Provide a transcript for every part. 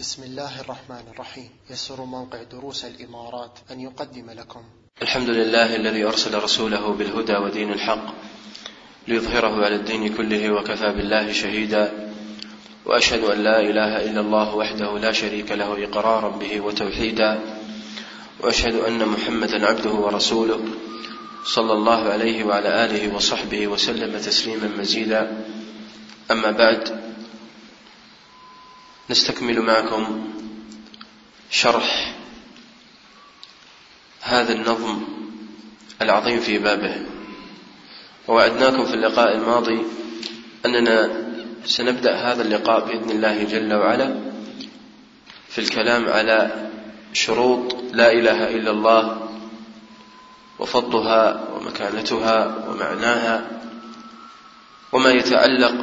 بسم الله الرحمن الرحيم. يسر موقع دروس الإمارات أن يقدم لكم. الحمد لله الذي أرسل رسوله بالهدى ودين الحق ليظهره على الدين كله وكفى بالله شهيدا. وأشهد أن لا إله إلا الله وحده لا شريك له إقرارا به وتوحيدا. وأشهد أن محمدا عبده ورسوله صلى الله عليه وعلى آله وصحبه وسلم تسليما مزيدا. أما بعد نستكمل معكم شرح هذا النظم العظيم في بابه. ووعدناكم في اللقاء الماضي أننا سنبدأ هذا اللقاء بإذن الله جل وعلا في الكلام على شروط لا إله إلا الله وفضلها ومكانتها ومعناها وما يتعلق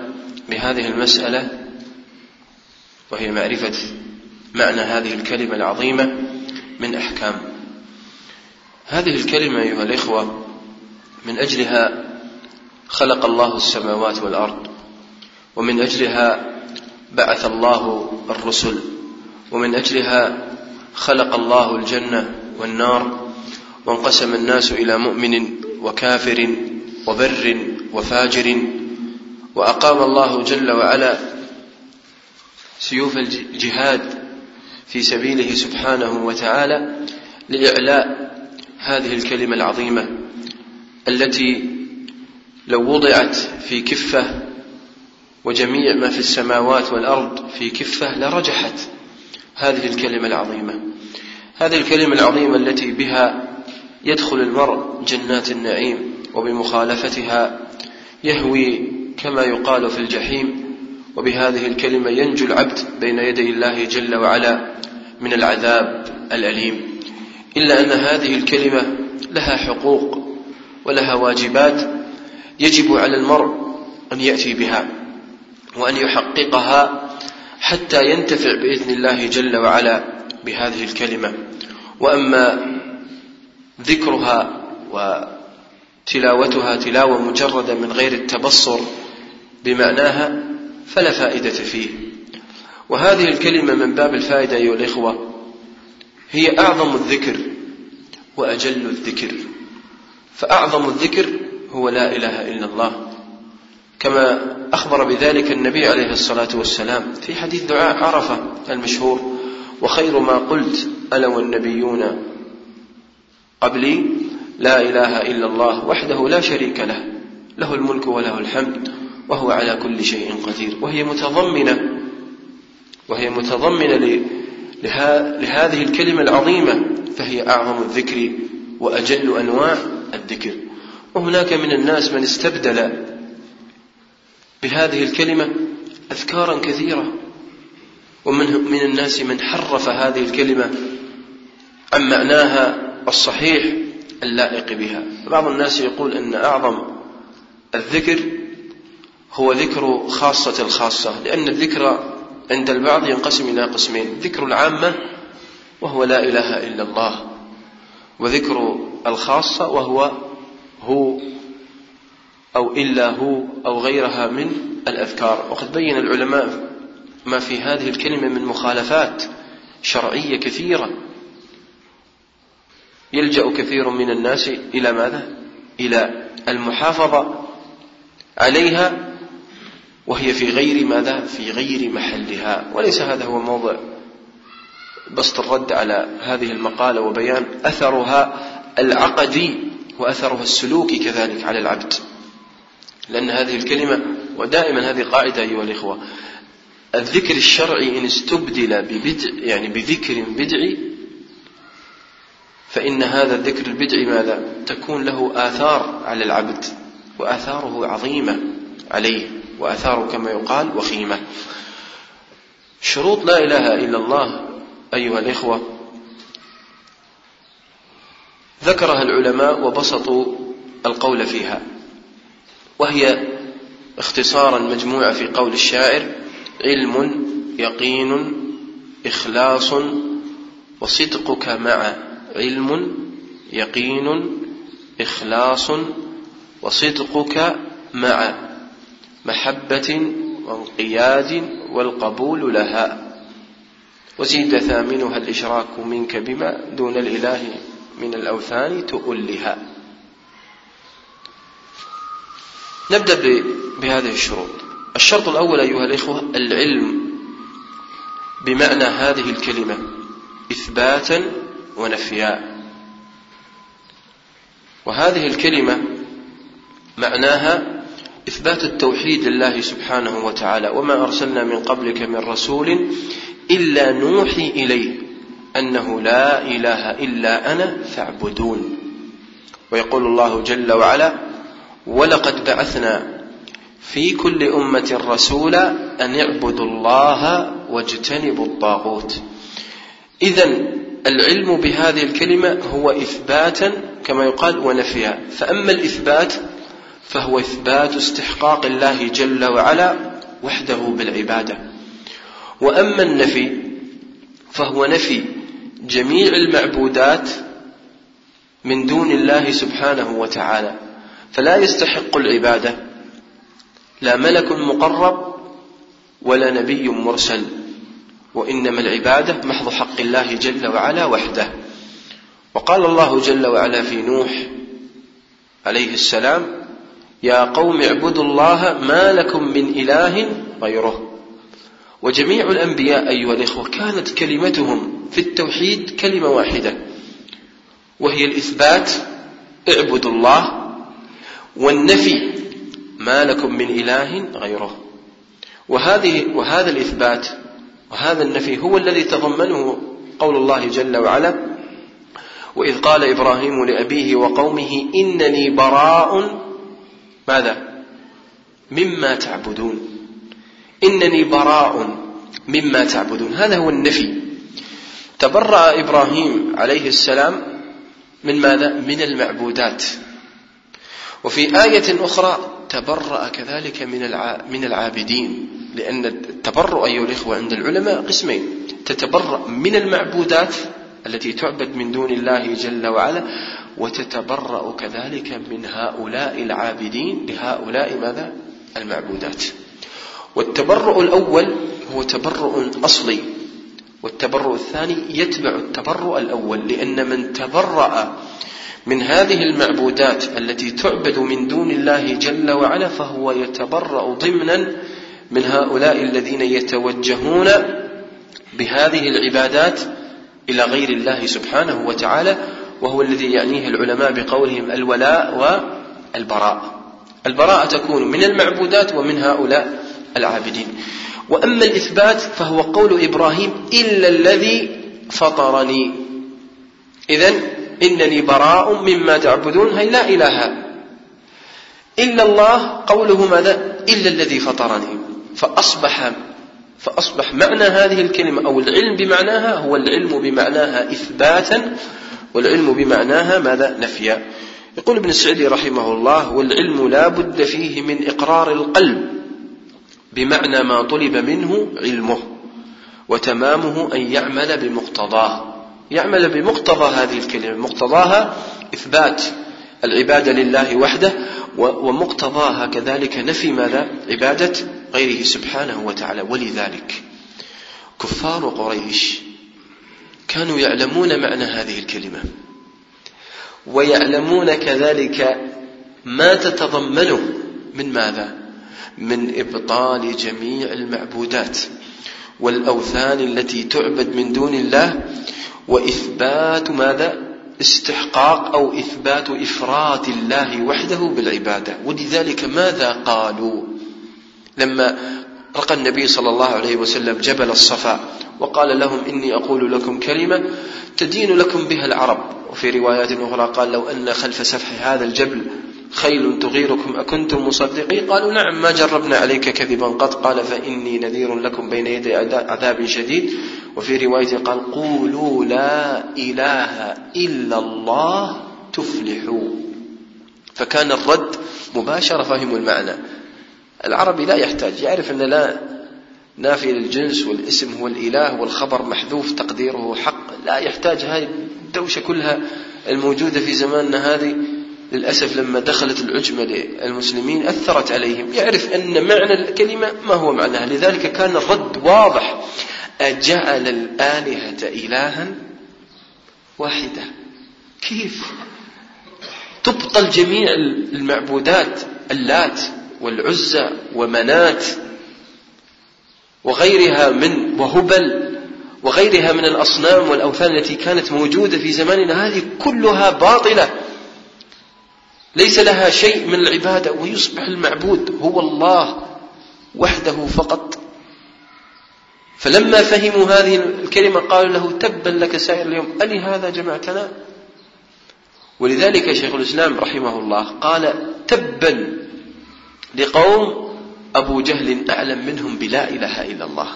بهذه المسألة وهي معرفة معنى هذه الكلمة العظيمة من أحكام. هذه الكلمة أيها الإخوة من أجلها خلق الله السماوات والأرض ومن أجلها بعث الله الرسل ومن أجلها خلق الله الجنة والنار وانقسم الناس إلى مؤمن وكافر وبر وفاجر وأقام الله جل وعلا سيوف الجهاد في سبيله سبحانه وتعالى لإعلاء هذه الكلمة العظيمة التي لو وضعت في كفة وجميع ما في السماوات والأرض في كفة لرجحت هذه الكلمة العظيمة. هذه الكلمة العظيمة التي بها يدخل المرء جنات النعيم وبمخالفتها يهوي كما يقال في الجحيم وبهذه الكلمة ينجو العبد بين يدي الله جل وعلا من العذاب الأليم. إلا أن هذه الكلمة لها حقوق ولها واجبات يجب على المرء أن يأتي بها وأن يحققها حتى ينتفع بإذن الله جل وعلا بهذه الكلمة. وأما ذكرها وتلاوتها تلاوة مجردة من غير التبصر بمعناها فلا فائدة فيه. وهذه الكلمة من باب الفائدة أيها الإخوة هي أعظم الذكر وأجل الذكر. فأعظم الذكر هو لا إله إلا الله. كما أخبر بذلك النبي عليه الصلاة والسلام في حديث دعاء عرفة المشهور وخير ما قلت أنا والنبيون قبلي لا إله إلا الله وحده لا شريك له له الملك وله الحمد. وهو على كل شيء قدير. وهي متضمنة. وهي متضمنة لهذه الكلمة العظيمة فهي أعظم الذكر وأجل أنواع الذكر. وهناك من الناس من استبدل بهذه الكلمة أذكارا كثيرة. ومن من الناس من حرف هذه الكلمة عن معناها الصحيح اللائق بها. بعض الناس يقول أن أعظم الذكر هو ذكر خاصة الخاصة لأن الذكر عند البعض ينقسم إلى قسمين ذكر العامة وهو لا إله إلا الله وذكر الخاصة وهو هو أو إلا هو أو غيرها من الأذكار وقد بين العلماء ما في هذه الكلمة من مخالفات شرعية كثيرة يلجأ كثير من الناس إلى ماذا؟ إلى المحافظة عليها وهي في غير ماذا؟ في غير محلها. وليس هذا هو موضع بسط الرد على هذه المقالة وبيان أثرها العقدي وأثرها السلوكي كذلك على العبد. لأن هذه الكلمة ودائما هذه قاعدة أيها الإخوة. الذكر الشرعي إن استبدل ببدع يعني بذكر بدعي فإن هذا الذكر البدعي ماذا؟ تكون له آثار على العبد وآثاره عظيمة عليه. وآثاره كما يقال وخيمة. شروط لا إله إلا الله أيها الإخوة. ذكرها العلماء وبسطوا القول فيها. وهي اختصارا مجموعة في قول الشاعر علم يقين إخلاص وصدقك مع علم يقين إخلاص وصدقك مع محبة وانقياد والقبول لها. وزيد ثامنها الإشراك منك بما دون الإله من الأوثان تؤلها. نبدأ بهذه الشروط. الشرط الأول أيها الإخوة العلم بمعنى هذه الكلمة إثباتا ونفيا. وهذه الكلمة معناها إثبات التوحيد لله سبحانه وتعالى وما أرسلنا من قبلك من رسول إلا نوحي إليه أنه لا إله إلا أنا فاعبدون. ويقول الله جل وعلا ولقد بعثنا في كل أمة رسولا أن اعبدوا الله واجتنبوا الطاغوت. إذا العلم بهذه الكلمة هو إثباتا كما يقال ونفيا. فأما الإثبات فهو إثبات استحقاق الله جل وعلا وحده بالعبادة. وأما النفي فهو نفي جميع المعبودات من دون الله سبحانه وتعالى فلا يستحق العبادة. لا ملك مقرب ولا نبي مرسل وإنما العبادة محض حق الله جل وعلا وحده. وقال الله جل وعلا في نوح عليه السلام يا قوم اعبدوا الله ما لكم من إله غيره. وجميع الأنبياء أيها الإخوة كانت كلمتهم في التوحيد كلمة واحدة وهي الإثبات اعبدوا الله والنفي ما لكم من إله غيره. وهذه وهذا الإثبات وهذا النفي هو الذي تضمنه قول الله جل وعلا وإذ قال إبراهيم لأبيه وقومه إنني براء ماذا؟ مما تعبدون. إنني براء مما تعبدون. هذا هو النفي. تبرأ إبراهيم عليه السلام من ماذا؟ من المعبودات. وفي آية أخرى تبرأ كذلك من من العابدين. لأن التبرؤ أيها الإخوة عند العلماء قسمين. تتبرأ من المعبودات التي تعبد من دون الله جل وعلا وتتبرأ كذلك من هؤلاء العابدين لهؤلاء ماذا؟ المعبودات. والتبرؤ الأول هو تبرؤ أصلي والتبرؤ الثاني يتبع التبرؤ الأول لأن من تبرأ من هذه المعبودات التي تعبد من دون الله جل وعلا فهو يتبرأ ضمنا من هؤلاء الذين يتوجهون بهذه العبادات إلى غير الله سبحانه وتعالى وهو الذي يعنيه العلماء بقولهم الولاء والبراء. البراءة تكون من المعبودات ومن هؤلاء العابدين. وأما الإثبات فهو قول إبراهيم إلا الذي فطرني. إذا إنني براء مما تعبدون هي لا إله. إلا الله قوله ماذا؟ إلا الذي فطرني. فأصبح فأصبح معنى هذه الكلمة أو العلم بمعناها هو العلم بمعناها إثباتا والعلم بمعناها ماذا؟ نفيا يقول ابن السعدي رحمه الله والعلم لا بد فيه من إقرار القلب بمعنى ما طلب منه علمه وتمامه أن يعمل بمقتضاه. يعمل بمقتضى هذه الكلمة. مقتضاها إثبات العبادة لله وحده ومقتضاها كذلك نفي ماذا؟ عبادة غيره سبحانه وتعالى. ولذلك كفار قريش كانوا يعلمون معنى هذه الكلمة. ويعلمون كذلك ما تتضمنه من ماذا؟ من إبطال جميع المعبودات والأوثان التي تعبد من دون الله وإثبات ماذا؟ استحقاق أو إثبات إفراد الله وحده بالعبادة. ولذلك ماذا قالوا؟ لما رقى النبي صلى الله عليه وسلم جبل الصفا وقال لهم إني أقول لكم كلمة تدين لكم بها العرب. وفي روايات أخرى قال لو أن خلف سفح هذا الجبل خيل تغيركم أكنتم مصدقين؟ قالوا نعم ما جربنا عليك كذبا قد قال فإني نذير لكم بين يدي عذاب شديد. وفي رواية قال قولوا لا إله إلا الله تفلحوا. فكان الرد مباشرة فهموا المعنى. العربي لا يحتاج يعرف أن لا نافي للجنس والاسم هو الإله والخبر محذوف تقديره حق. لا يحتاج هذه الدوشة كلها الموجودة في زماننا هذه. للأسف لما دخلت العجمة للمسلمين أثرت عليهم. يعرف أن معنى الكلمة ما هو معناها. لذلك كان الرد واضح. أجعل الآلهة إلها واحدة. كيف؟ تبطل جميع المعبودات اللات والعزى ومنات. وغيرها من وهبل وغيرها من الأصنام والأوثان التي كانت موجودة في زماننا هذه كلها باطلة. ليس لها شيء من العبادة ويصبح المعبود هو الله وحده فقط. فلما فهموا هذه الكلمة قالوا له تبا لك سائر اليوم ألي هذا جمعتنا ولذلك شيخ الإسلام رحمه الله قال تبا لقوم أبو جهل أعلم منهم بلا إله إلا الله.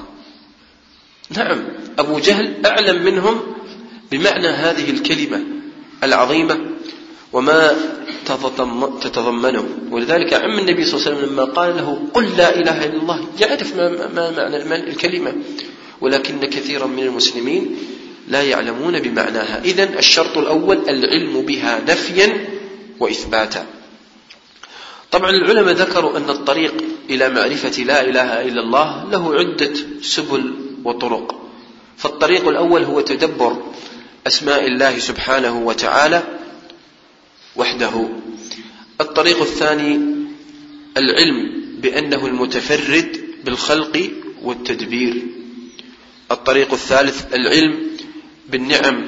نعم أبو جهل أعلم منهم بمعنى هذه الكلمة العظيمة وما تتضمنه. ولذلك عم النبي صلى الله عليه وسلم لما قال له قل لا إله إلا الله يعرف ما, ما معنى الكلمة. ولكن كثيرا من المسلمين لا يعلمون بمعناها. إذا الشرط الأول العلم بها نفيا وإثباتا. طبعا العلماء ذكروا أن الطريق إلى معرفة لا إله إلا الله له عدة سبل وطرق. فالطريق الأول هو تدبر أسماء الله سبحانه وتعالى وحده. الطريق الثاني العلم بأنه المتفرد بالخلق والتدبير. الطريق الثالث العلم بالنعم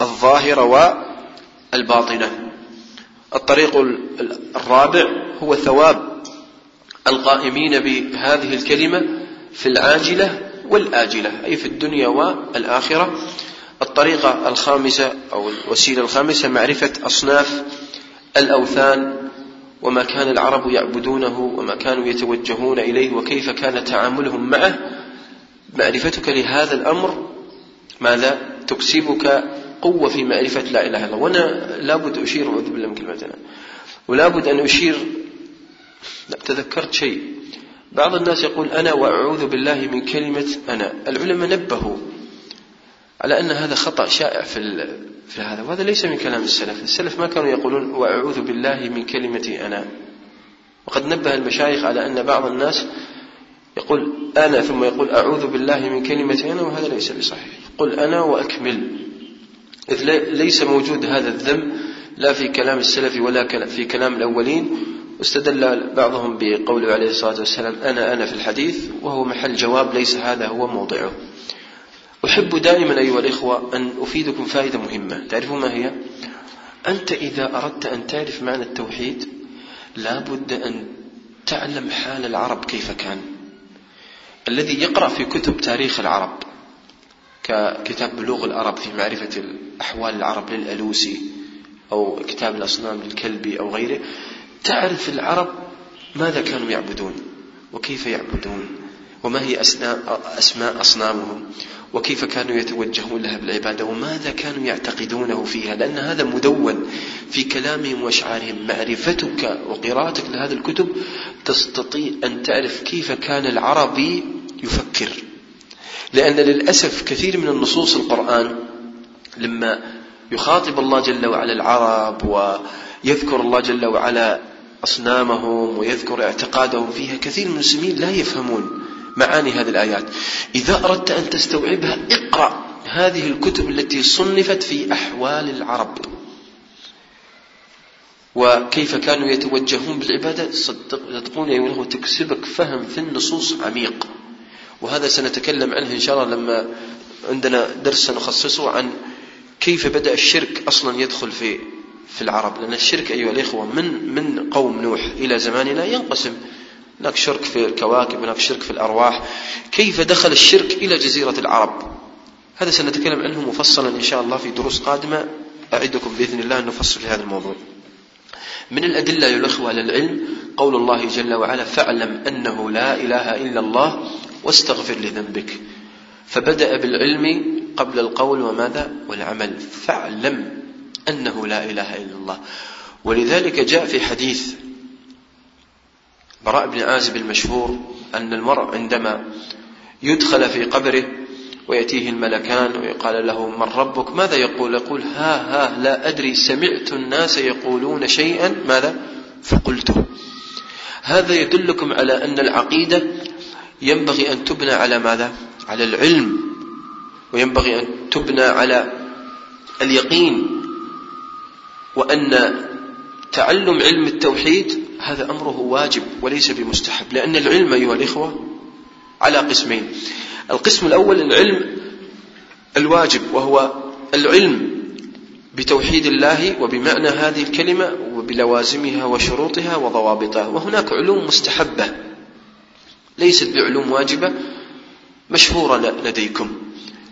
الظاهرة والباطنة. الطريق الرابع هو ثواب القائمين بهذه الكلمة في العاجلة والآجلة أي في الدنيا والآخرة. الطريقة الخامسة أو الوسيلة الخامسة معرفة أصناف الأوثان وما كان العرب يعبدونه وما كانوا يتوجهون إليه وكيف كان تعاملهم معه. معرفتك لهذا الأمر ماذا؟ تكسبك قوة في معرفة لا إله إلا الله. وأنا لابد أشير أعوذ بالله من كلمتنا. ولابد أن أشير تذكرت شيء. بعض الناس يقول أنا وأعوذ بالله من كلمة أنا. العلماء نبهوا على أن هذا خطأ شائع في في هذا وهذا ليس من كلام السلف. السلف ما كانوا يقولون وأعوذ بالله من كلمة أنا. وقد نبه المشايخ على أن بعض الناس يقول أنا ثم يقول أعوذ بالله من كلمة أنا وهذا ليس بصحيح. قل أنا وأكمل. إذ ليس موجود هذا الذم لا في كلام السلف ولا في كلام الأولين. واستدل بعضهم بقوله عليه الصلاة والسلام أنا أنا في الحديث وهو محل جواب ليس هذا هو موضعه. أحب دائما أيها الإخوة أن أفيدكم فائدة مهمة. تعرفون ما هي؟ أنت إذا أردت أن تعرف معنى التوحيد لا بد أن تعلم حال العرب كيف كان. الذي يقرأ في كتب تاريخ العرب ككتاب بلوغ العرب في معرفة أحوال العرب للألوسي أو كتاب الأصنام للكلبي أو غيره تعرف العرب ماذا كانوا يعبدون وكيف يعبدون وما هي أسماء أصنامهم وكيف كانوا يتوجهون لها بالعبادة وماذا كانوا يعتقدونه فيها لأن هذا مدون في كلامهم وأشعارهم. معرفتك وقراءتك لهذه الكتب تستطيع أن تعرف كيف كان العربي يفكر. لأن للأسف كثير من النصوص القرآن لما يخاطب الله جل وعلا العرب ويذكر الله جل وعلا أصنامهم ويذكر اعتقادهم فيها. كثير من المسلمين لا يفهمون معاني هذه الآيات. إذا أردت أن تستوعبها اقرأ هذه الكتب التي صنفت في أحوال العرب. وكيف كانوا يتوجهون بالعبادة؟ صدقوني أيها تكسبك فهم في النصوص عميق. وهذا سنتكلم عنه إن شاء الله لما عندنا درس سنخصصه عن كيف بدأ الشرك أصلا يدخل في في العرب لأن الشرك أيها الإخوة من من قوم نوح إلى زماننا ينقسم. هناك شرك في الكواكب هناك شرك في الأرواح. كيف دخل الشرك إلى جزيرة العرب؟ هذا سنتكلم عنه مفصلا إن شاء الله في دروس قادمة. أعدكم بإذن الله أن نفصل هذا الموضوع. من الأدلة يا الأخوة للعلم قول الله جل وعلا فاعلم أنه لا إله إلا الله واستغفر لذنبك. فبدأ بالعلم قبل القول وماذا؟ والعمل. فاعلم. أنه لا إله إلا الله. ولذلك جاء في حديث براء بن عازب المشهور أن المرء عندما يدخل في قبره ويأتيه الملكان ويقال له من ربك ماذا يقول؟ يقول ها ها لا أدري سمعت الناس يقولون شيئا ماذا؟ فقلته هذا يدلكم على أن العقيدة ينبغي أن تبنى على ماذا؟ على العلم وينبغي أن تبنى على اليقين. وأن تعلم علم التوحيد هذا أمره واجب وليس بمستحب لأن العلم أيها الإخوة على قسمين. القسم الأول العلم الواجب وهو العلم بتوحيد الله وبمعنى هذه الكلمة وبلوازمها وشروطها وضوابطها. وهناك علوم مستحبة ليست بعلوم واجبة مشهورة لديكم.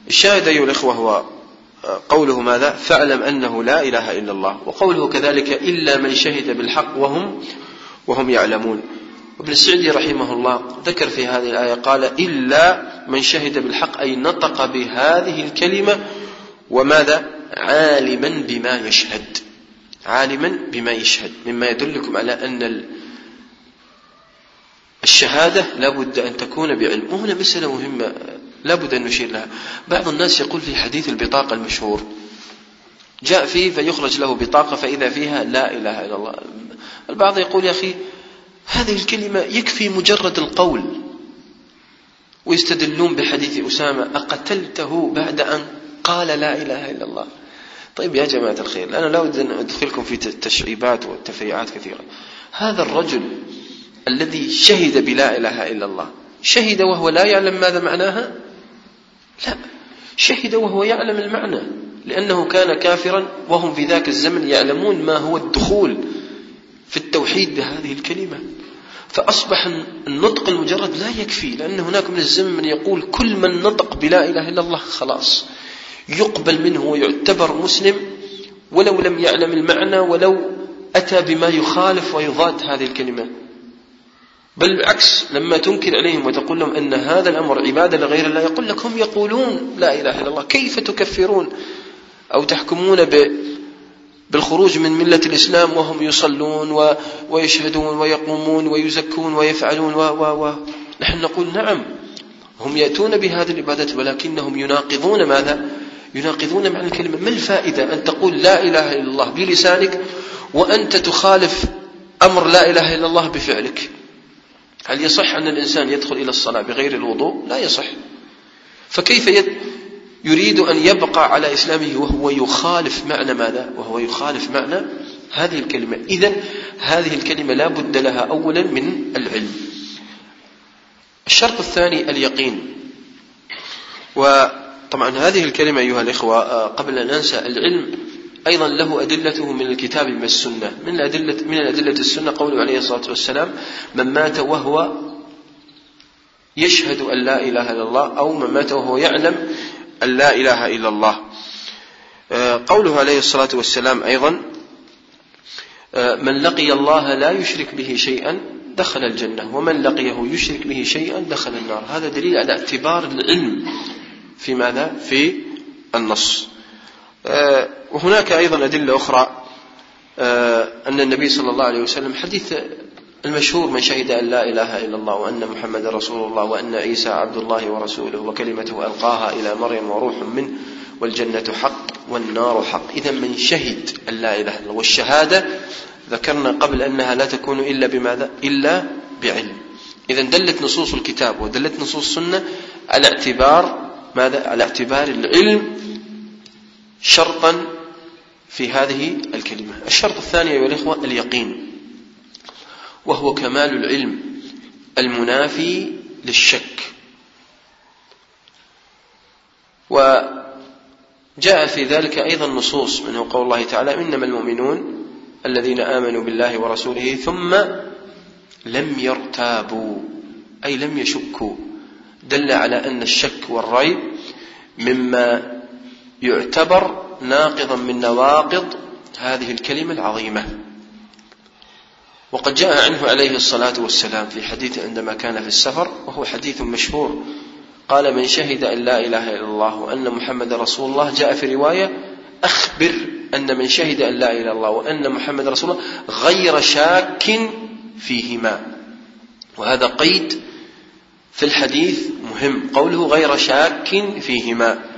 الشاهد أيها الإخوة هو قوله ماذا؟ فاعلم أنه لا إله إلا الله. وقوله كذلك إلا من شهد بالحق وهم وهم يعلمون. ابن السعدي رحمه الله ذكر في هذه الآية قال إلا من شهد بالحق أي نطق بهذه الكلمة وماذا؟ عالما بما يشهد. عالما بما يشهد. مما يدلكم على أن الشهادة لابد أن تكون بعلم. وهنا مسألة مهمة. لابد أن نشير لها. بعض الناس يقول في حديث البطاقة المشهور جاء فيه فيخرج له بطاقة فإذا فيها لا إله إلا الله. البعض يقول يا أخي هذه الكلمة يكفي مجرد القول. ويستدلون بحديث أسامة أقتلته بعد أن قال لا إله إلا الله. طيب يا جماعة الخير أنا لا أريد أن أدخلكم في تشعيبات وتفريعات كثيرة. هذا الرجل الذي شهد بلا إله إلا الله شهد وهو لا يعلم ماذا معناها؟ لا. شهد وهو يعلم المعنى. لأنه كان كافرا وهم في ذاك الزمن يعلمون ما هو الدخول في التوحيد بهذه الكلمة. فأصبح النطق المجرد لا يكفي لأن هناك من الزمن من يقول كل من نطق بلا إله إلا الله خلاص. يقبل منه ويعتبر مسلم ولو لم يعلم المعنى ولو أتى بما يخالف ويضاد هذه الكلمة. بل بالعكس لما تنكر عليهم وتقول لهم أن هذا الأمر عبادة لغير الله يقول لك هم يقولون لا إله إلا الله. كيف تكفرون أو تحكمون بالخروج من ملة الإسلام وهم يصلون و... ويشهدون ويقومون ويزكون ويفعلون و... و... و... نحن نقول نعم هم يأتون بهذه العبادة ولكنهم يناقضون ماذا؟ يناقضون معنى الكلمة. ما الفائدة أن تقول لا إله إلا الله بلسانك وأنت تخالف أمر لا إله إلا الله بفعلك؟ هل يصح أن الإنسان يدخل إلى الصلاة بغير الوضوء؟ لا يصح. فكيف يريد أن يبقى على إسلامه وهو يخالف معنى ماذا؟ وهو يخالف معنى هذه الكلمة. إذا هذه الكلمة لا بد لها أولا من العلم. الشرط الثاني اليقين. وطبعا هذه الكلمة أيها الإخوة آه، قبل أن أنسى العلم أيضا له أدلته من الكتاب من السنة من الأدلة من الأدلة السنة قوله عليه الصلاة والسلام من مات وهو يشهد أن لا إله إلا الله أو من مات وهو يعلم أن لا إله إلا الله. آه، قوله عليه الصلاة والسلام أيضا آه، من لقي الله لا يشرك به شيئا دخل الجنة ومن لقيه يشرك به شيئا دخل النار. هذا دليل على اعتبار العلم في ماذا؟ في النص. وهناك أيضا أدلة أخرى أن النبي صلى الله عليه وسلم حديث المشهور من شهد أن لا إله إلا الله وأن محمد رسول الله وأن عيسى عبد الله ورسوله وكلمته ألقاها إلى مريم وروح منه والجنة حق والنار حق. إذا من شهد أن لا إله إلا الله والشهادة ذكرنا قبل أنها لا تكون إلا بماذا؟ إلا بعلم. إذا دلت نصوص الكتاب ودلت نصوص السنة على اعتبار ماذا؟ على اعتبار العلم شرطا في هذه الكلمة. الشرط الثاني أيها الإخوة اليقين وهو كمال العلم المنافي للشك. وجاء في ذلك أيضا نصوص منه قول الله تعالى إنما المؤمنون الذين آمنوا بالله ورسوله ثم لم يرتابوا أي لم يشكوا. دل على أن الشك والريب مما يعتبر ناقضا من نواقض هذه الكلمة العظيمة. وقد جاء عنه عليه الصلاة والسلام في حديث عندما كان في السفر وهو حديث مشهور. قال من شهد أن لا إله إلا الله وأن محمد رسول الله. جاء في رواية أخبر أن من شهد أن لا إله إلا الله وأن محمد رسول الله غير شاك فيهما. وهذا قيد في الحديث مهم. قوله غير شاك فيهما.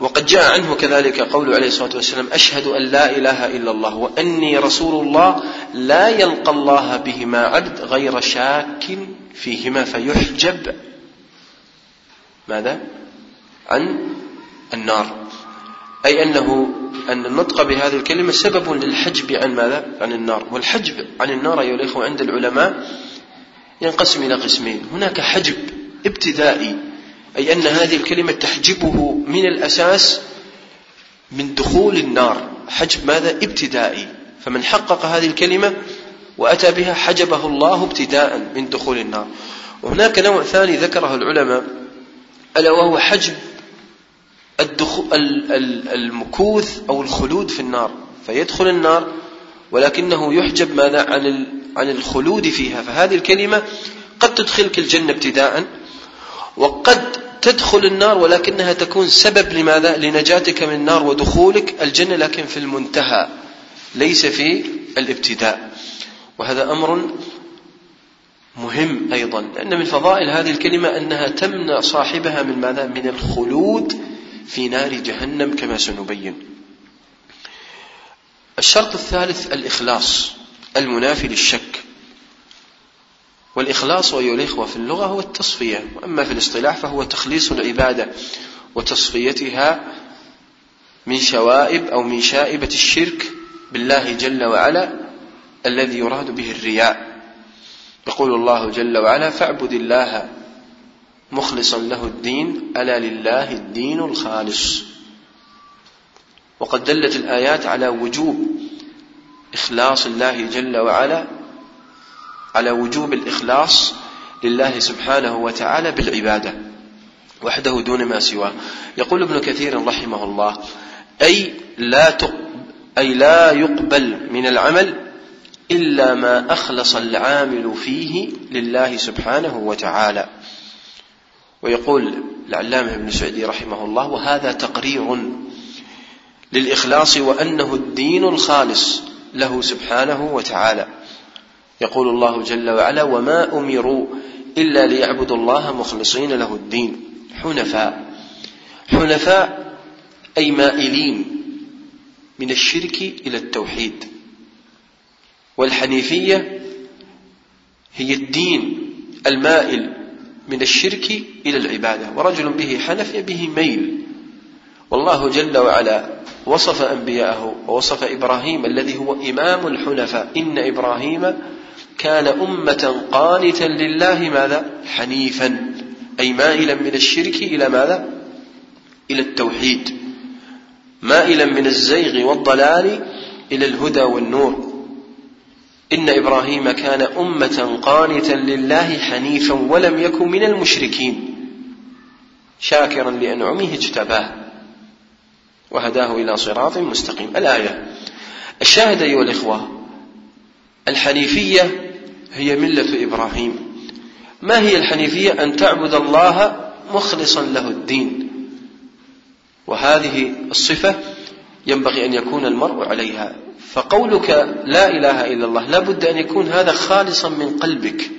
وقد جاء عنه كذلك قول عليه الصلاة والسلام أشهد أن لا إله إلا الله وأني رسول الله لا يلقى الله بهما عبد غير شاك فيهما فيحجب ماذا؟ عن النار أي أنه أن النطق بهذه الكلمة سبب للحجب عن ماذا؟ عن النار والحجب عن النار أيها الإخوة عند العلماء ينقسم إلى قسمين هناك حجب ابتدائي أي أن هذه الكلمة تحجبه من الأساس من دخول النار. حجب ماذا؟ ابتدائي. فمن حقق هذه الكلمة وأتى بها حجبه الله ابتداء من دخول النار. وهناك نوع ثاني ذكره العلماء ألا وهو حجب المكوث أو الخلود في النار. فيدخل النار ولكنه يحجب ماذا؟ عن عن الخلود فيها. فهذه الكلمة قد تدخلك الجنة ابتداء. وقد تدخل النار ولكنها تكون سبب لماذا؟ لنجاتك من النار ودخولك الجنة لكن في المنتهى ليس في الابتداء وهذا أمر مهم أيضا لأن من فضائل هذه الكلمة أنها تمنع صاحبها من ماذا؟ من الخلود في نار جهنم كما سنبين الشرط الثالث الإخلاص المنافي للشك والإخلاص أيها الإخوة في اللغة هو التصفية وأما في الاصطلاح فهو تخليص العبادة وتصفيتها من شوائب أو من شائبة الشرك بالله جل وعلا الذي يراد به الرياء. يقول الله جل وعلا فاعبد الله مخلصا له الدين ألا لله الدين الخالص وقد دلت الآيات على وجوب إخلاص الله جل وعلا على وجوب الإخلاص لله سبحانه وتعالى بالعبادة وحده دون ما سواه. يقول ابن كثير رحمه الله أي لا أي لا يقبل من العمل إلا ما أخلص العامل فيه لله سبحانه وتعالى. ويقول العلامة ابن سعدي رحمه الله وهذا تقرير للإخلاص وأنه الدين الخالص له سبحانه وتعالى. يقول الله جل وعلا وما أمروا إلا ليعبدوا الله مخلصين له الدين. حنفاء. حنفاء أي مائلين من الشرك إلى التوحيد. والحنيفية هي الدين المائل من الشرك إلى العبادة. ورجل به حنف به ميل. والله جل وعلا وصف أنبياءه ووصف إبراهيم الذي هو إمام الحنفاء. إن إبراهيم كان أمة قانتا لله ماذا؟ حنيفا. أي مائلا من الشرك إلى ماذا؟ إلى التوحيد. مائلا من الزيغ والضلال إلى الهدى والنور. إن إبراهيم كان أمة قانتا لله حنيفا ولم يكن من المشركين. شاكرا لأنعمه اجتباه. وهداه إلى صراط مستقيم. الآية. الشاهد أيها الإخوة الحنيفية هي ملة إبراهيم. ما هي الحنيفية؟ أن تعبد الله مخلصا له الدين. وهذه الصفة ينبغي أن يكون المرء عليها. فقولك لا إله إلا الله لا بد أن يكون هذا خالصا من قلبك.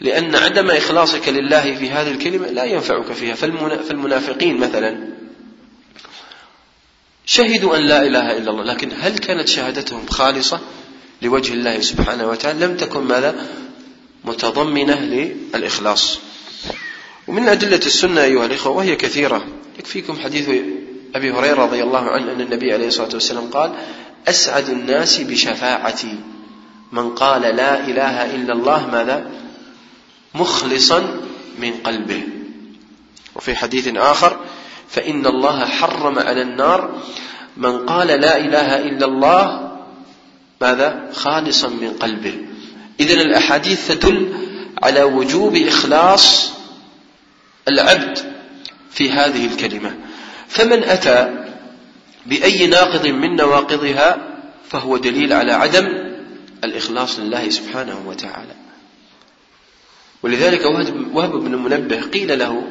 لأن عدم إخلاصك لله في هذه الكلمة لا ينفعك فيها. فالمنافقين مثلا. شهدوا أن لا إله إلا الله لكن هل كانت شهادتهم خالصة؟ لوجه الله سبحانه وتعالى لم تكن ماذا؟ متضمنة للإخلاص. ومن أدلة السنة أيها الإخوة وهي كثيرة. يكفيكم حديث أبي هريرة رضي الله عنه أن النبي عليه الصلاة والسلام قال أسعد الناس بشفاعتي من قال لا إله إلا الله ماذا؟ مخلصا من قلبه. وفي حديث آخر فإن الله حرم على النار من قال لا إله إلا الله ماذا؟ خالصا من قلبه. إذن الأحاديث تدل على وجوب إخلاص العبد في هذه الكلمة. فمن أتى بأي ناقض من نواقضها فهو دليل على عدم الإخلاص لله سبحانه وتعالى. ولذلك وهب بن منبه قيل له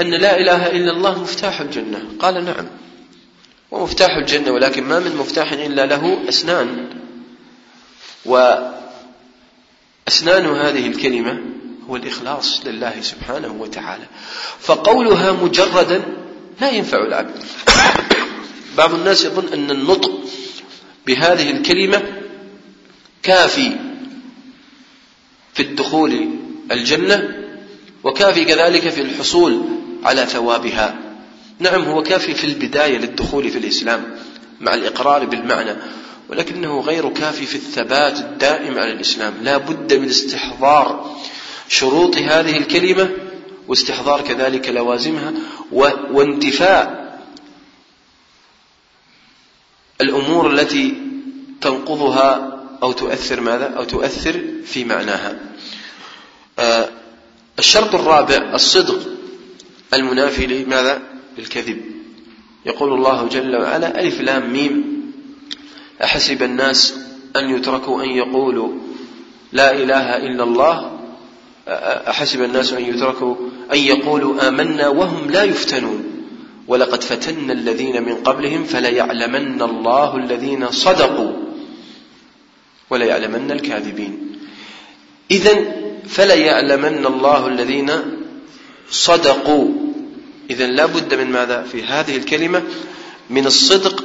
أن لا إله إلا الله مفتاح الجنة. قال نعم ومفتاح الجنة ولكن ما من مفتاح إلا له أسنان. وأسنان هذه الكلمة هو الإخلاص لله سبحانه وتعالى. فقولها مجردا لا ينفع العبد. بعض الناس يظن أن النطق بهذه الكلمة كافي في الدخول الجنة وكافي كذلك في الحصول على ثوابها. نعم هو كافي في البداية للدخول في الإسلام مع الإقرار بالمعنى. ولكنه غير كافي في الثبات الدائم على الإسلام لا بد من استحضار شروط هذه الكلمة واستحضار كذلك لوازمها وانتفاء الأمور التي تنقضها أو تؤثر ماذا؟ أو تؤثر في معناها. آه، الشرط الرابع الصدق المنافي لماذا؟ للكذب. يقول الله جل وعلا: ألف لام ميم أحسب الناس أن يتركوا أن يقولوا لا إله إلا الله؟ أحسب الناس أن يتركوا أن يقولوا آمنا وهم لا يفتنون. ولقد فتنا الذين من قبلهم فليعلمن الله الذين صدقوا وليعلمن الكاذبين. إذا فليعلمن الله الذين صدقوا. إذا لا بد من ماذا؟ في هذه الكلمة من الصدق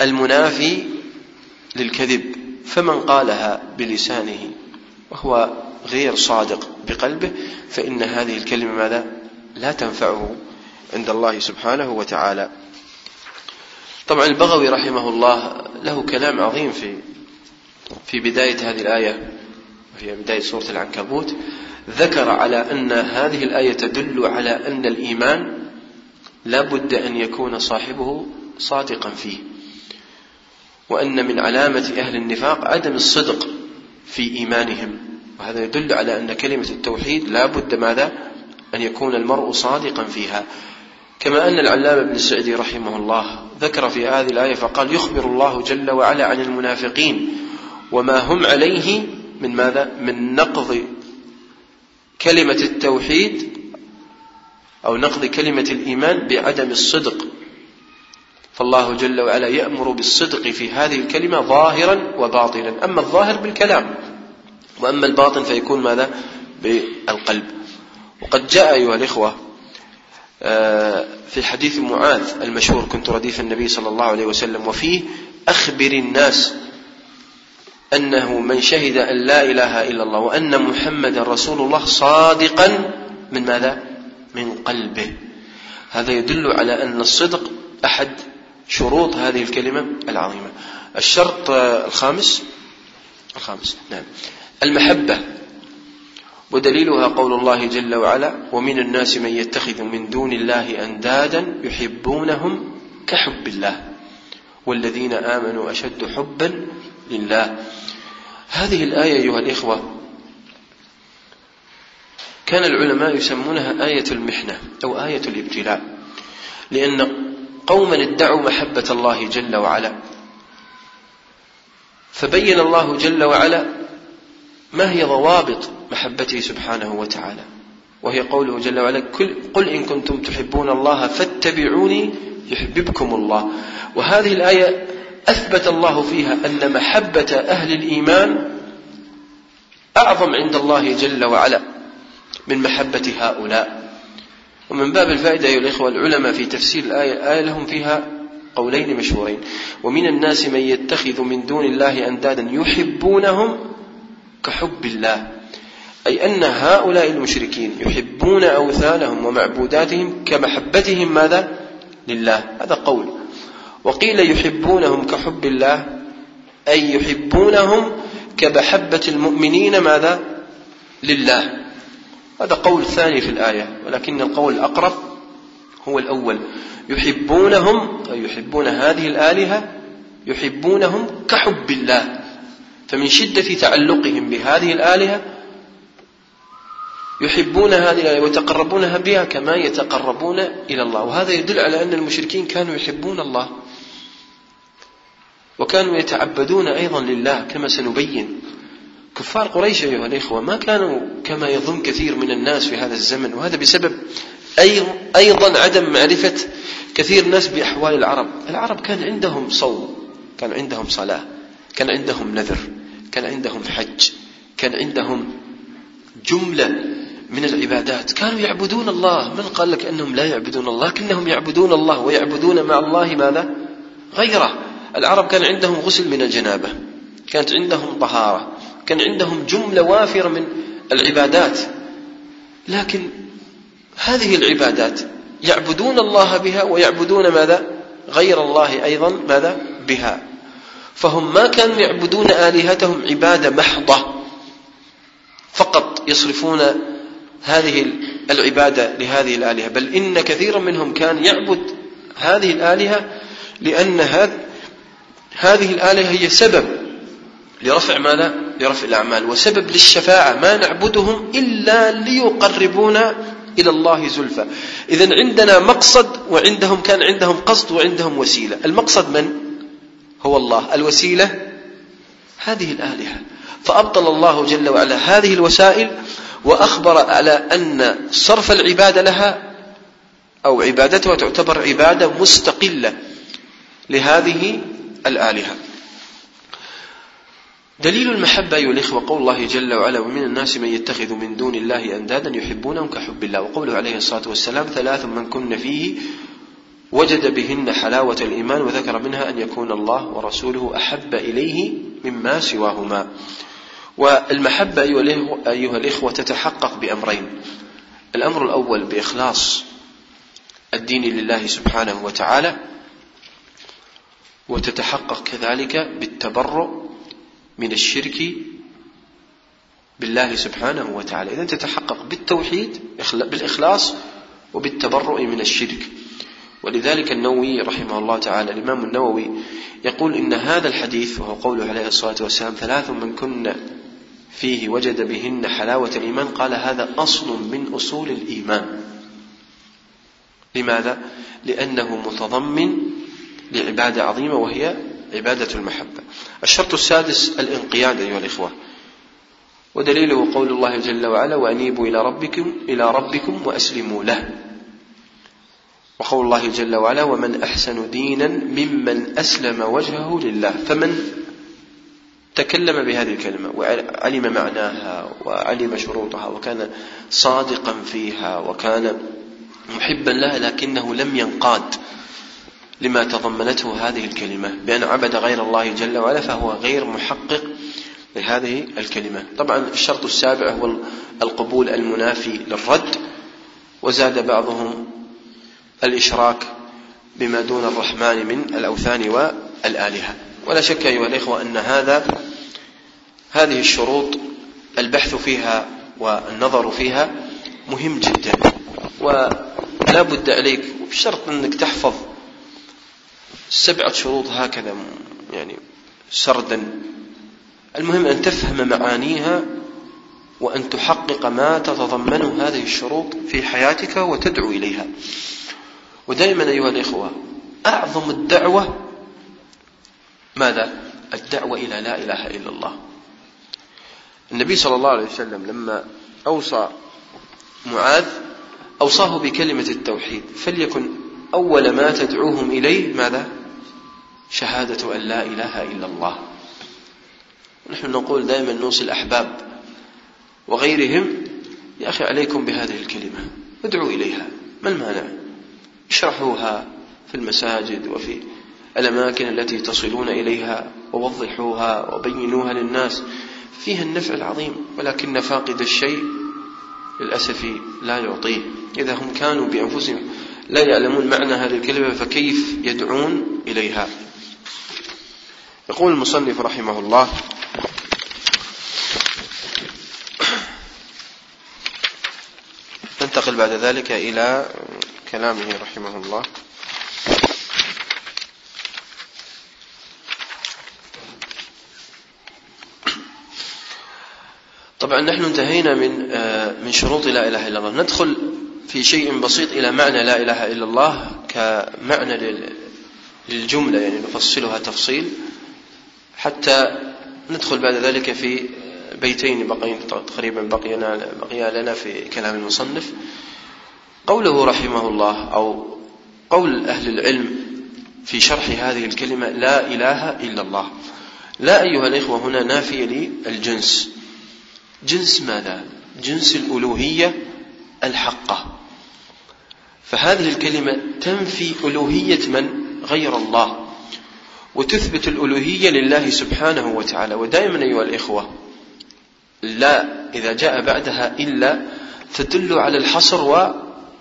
المنافي للكذب فمن قالها بلسانه وهو غير صادق بقلبه فإن هذه الكلمة ماذا؟ لا تنفعه عند الله سبحانه وتعالى. طبعا البغوي رحمه الله له كلام عظيم في في بداية هذه الآية وهي بداية سورة العنكبوت. ذكر على أن هذه الآية تدل على أن الإيمان لا بد أن يكون صاحبه صادقا فيه. وأن من علامة أهل النفاق عدم الصدق في إيمانهم. وهذا يدل على أن كلمة التوحيد لا بد ماذا؟ أن يكون المرء صادقا فيها. كما أن العلامة ابن السعدي رحمه الله ذكر في هذه الآية فقال يخبر الله جل وعلا عن المنافقين وما هم عليه من ماذا؟ من نقض كلمة التوحيد أو نقض كلمة الإيمان بعدم الصدق. فالله جل وعلا يأمر بالصدق في هذه الكلمة ظاهرا وباطنا أما الظاهر بالكلام وأما الباطن فيكون ماذا؟ بالقلب وقد جاء أيها الإخوة آه، في حديث معاذ المشهور كنت رديف النبي صلى الله عليه وسلم وفيه أخبر الناس أنه من شهد أن لا إله إلا الله وأن محمدا رسول الله صادقا من ماذا؟ من قلبه هذا يدل على أن الصدق أحد شروط هذه الكلمة العظيمة. الشرط الخامس الخامس نعم. المحبة ودليلها قول الله جل وعلا ومن الناس من يتخذ من دون الله أندادا يحبونهم كحب الله والذين آمنوا أشد حبا لله. هذه الآية أيها الإخوة كان العلماء يسمونها آية المحنة أو آية الابتلاء لأن قوما ادعوا محبة الله جل وعلا. فبين الله جل وعلا ما هي ضوابط محبته سبحانه وتعالى. وهي قوله جل وعلا قل إن كنتم تحبون الله فاتبعوني يحببكم الله. وهذه الآية أثبت الله فيها أن محبة أهل الإيمان أعظم عند الله جل وعلا من محبة هؤلاء. ومن باب الفائدة أيها الإخوة العلماء في تفسير الآية الآية لهم فيها قولين مشهورين. ومن الناس من يتخذ من دون الله أندادا يحبونهم كحب الله. أي أن هؤلاء المشركين يحبون أوثانهم ومعبوداتهم كمحبتهم ماذا؟ لله. هذا قول. وقيل يحبونهم كحب الله أي يحبونهم كمحبة المؤمنين ماذا؟ لله. هذا قول ثاني في الآية ولكن القول الأقرب هو الأول. يحبونهم أي يحبون هذه الآلهة يحبونهم كحب الله. فمن شدة تعلقهم بهذه الآلهة يحبون هذه الآية ويتقربونها بها كما يتقربون إلى الله. وهذا يدل على أن المشركين كانوا يحبون الله وكانوا يتعبدون أيضا لله كما سنبين. كفار قريش أيها الإخوة ما كانوا كما يظن كثير من الناس في هذا الزمن وهذا بسبب أيضا عدم معرفة كثير ناس بأحوال العرب. العرب كان عندهم صوم كان عندهم صلاة كان عندهم نذر كان عندهم حج كان عندهم جملة من العبادات. كانوا يعبدون الله. من قال لك أنهم لا يعبدون الله؟ لكنهم يعبدون الله ويعبدون مع الله ماذا غيره. العرب كان عندهم غسل من الجنابة كانت عندهم طهارة. كان عندهم جملة وافرة من العبادات. لكن هذه العبادات يعبدون الله بها ويعبدون ماذا؟ غير الله أيضا ماذا؟ بها. فهم ما كانوا يعبدون آلهتهم عبادة محضة. فقط يصرفون هذه العبادة لهذه الآلهة. بل إن كثيرا منهم كان يعبد هذه الآلهة لأن هذه الآلهة هي سبب لرفع ماذا؟ لرفع الأعمال. وسبب للشفاعة ما نعبدهم إلا ليقربونا إلى الله زلفى. إذا عندنا مقصد وعندهم كان عندهم قصد وعندهم وسيلة. المقصد من؟ هو الله. الوسيلة؟ هذه الآلهة. فأبطل الله جل وعلا هذه الوسائل وأخبر على أن صرف العبادة لها أو عبادتها تعتبر عبادة مستقلة لهذه الآلهة. دليل المحبة أيها الإخوة قول الله جل وعلا ومن الناس من يتخذ من دون الله أندادا يحبونهم كحب الله. وقوله عليه الصلاة والسلام ثلاث من كن فيه وجد بهن حلاوة الإيمان وذكر منها أن يكون الله ورسوله أحب إليه مما سواهما. والمحبة أيها الإخوة تتحقق بأمرين. الأمر الأول بإخلاص الدين لله سبحانه وتعالى وتتحقق كذلك بالتبرؤ من الشرك بالله سبحانه وتعالى. إذا تتحقق بالتوحيد بالإخلاص وبالتبرؤ من الشرك. ولذلك النووي رحمه الله تعالى الإمام النووي يقول إن هذا الحديث وهو قوله عليه الصلاة والسلام ثلاث من كن فيه وجد بهن حلاوة الإيمان قال هذا أصل من أصول الإيمان. لماذا؟ لأنه متضمن لعبادة عظيمة وهي عبادة المحبة. الشرط السادس الانقياد أيها الإخوة. ودليله قول الله جل وعلا وأنيبوا إلى ربكم إلى ربكم وأسلموا له. وقول الله جل وعلا ومن أحسن دينا ممن أسلم وجهه لله. فمن تكلم بهذه الكلمة وعلم معناها وعلم شروطها وكان صادقا فيها وكان محبا لها لكنه لم ينقاد. لما تضمنته هذه الكلمة بأن عبد غير الله جل وعلا فهو غير محقق لهذه الكلمة. طبعا الشرط السابع هو القبول المنافي للرد وزاد بعضهم الإشراك بما دون الرحمن من الأوثان والآلهة. ولا شك أيها الإخوة أن هذا هذه الشروط البحث فيها والنظر فيها مهم جدا. ولا بد عليك بشرط أنك تحفظ سبعة شروط هكذا يعني سردا المهم أن تفهم معانيها وأن تحقق ما تتضمنه هذه الشروط في حياتك وتدعو إليها ودائما أيها الإخوة أعظم الدعوة ماذا؟ الدعوة إلى لا إله إلا الله النبي صلى الله عليه وسلم لما أوصى معاذ أوصاه بكلمة التوحيد فليكن أول ما تدعوهم إليه ماذا؟ شهادة أن لا إله إلا الله. نحن نقول دائما نوصي الأحباب وغيرهم يا أخي عليكم بهذه الكلمة ادعوا إليها ما المانع؟ اشرحوها في المساجد وفي الأماكن التي تصلون إليها ووضحوها وبينوها للناس. فيها النفع العظيم ولكن فاقد الشيء للأسف لا يعطيه. إذا هم كانوا بأنفسهم لا يعلمون معنى هذه الكلمة فكيف يدعون إليها؟ يقول المصنف رحمه الله ننتقل بعد ذلك إلى كلامه رحمه الله. طبعا نحن انتهينا من آه، من شروط لا إله إلا الله. ندخل في شيء بسيط إلى معنى لا إله إلا الله كمعنى للجملة يعني نفصلها تفصيل. حتى ندخل بعد ذلك في بيتين بقين تقريبا بقينا بقي لنا في كلام المصنف. قوله رحمه الله أو قول أهل العلم في شرح هذه الكلمة لا إله إلا الله. لا أيها الإخوة هنا نافيه للجنس. جنس ماذا؟ جنس الألوهية الحقة. فهذه الكلمة تنفي ألوهية من؟ غير الله. وتثبت الألوهية لله سبحانه وتعالى. ودائما أيها الإخوة لا إذا جاء بعدها إلا تدل على الحصر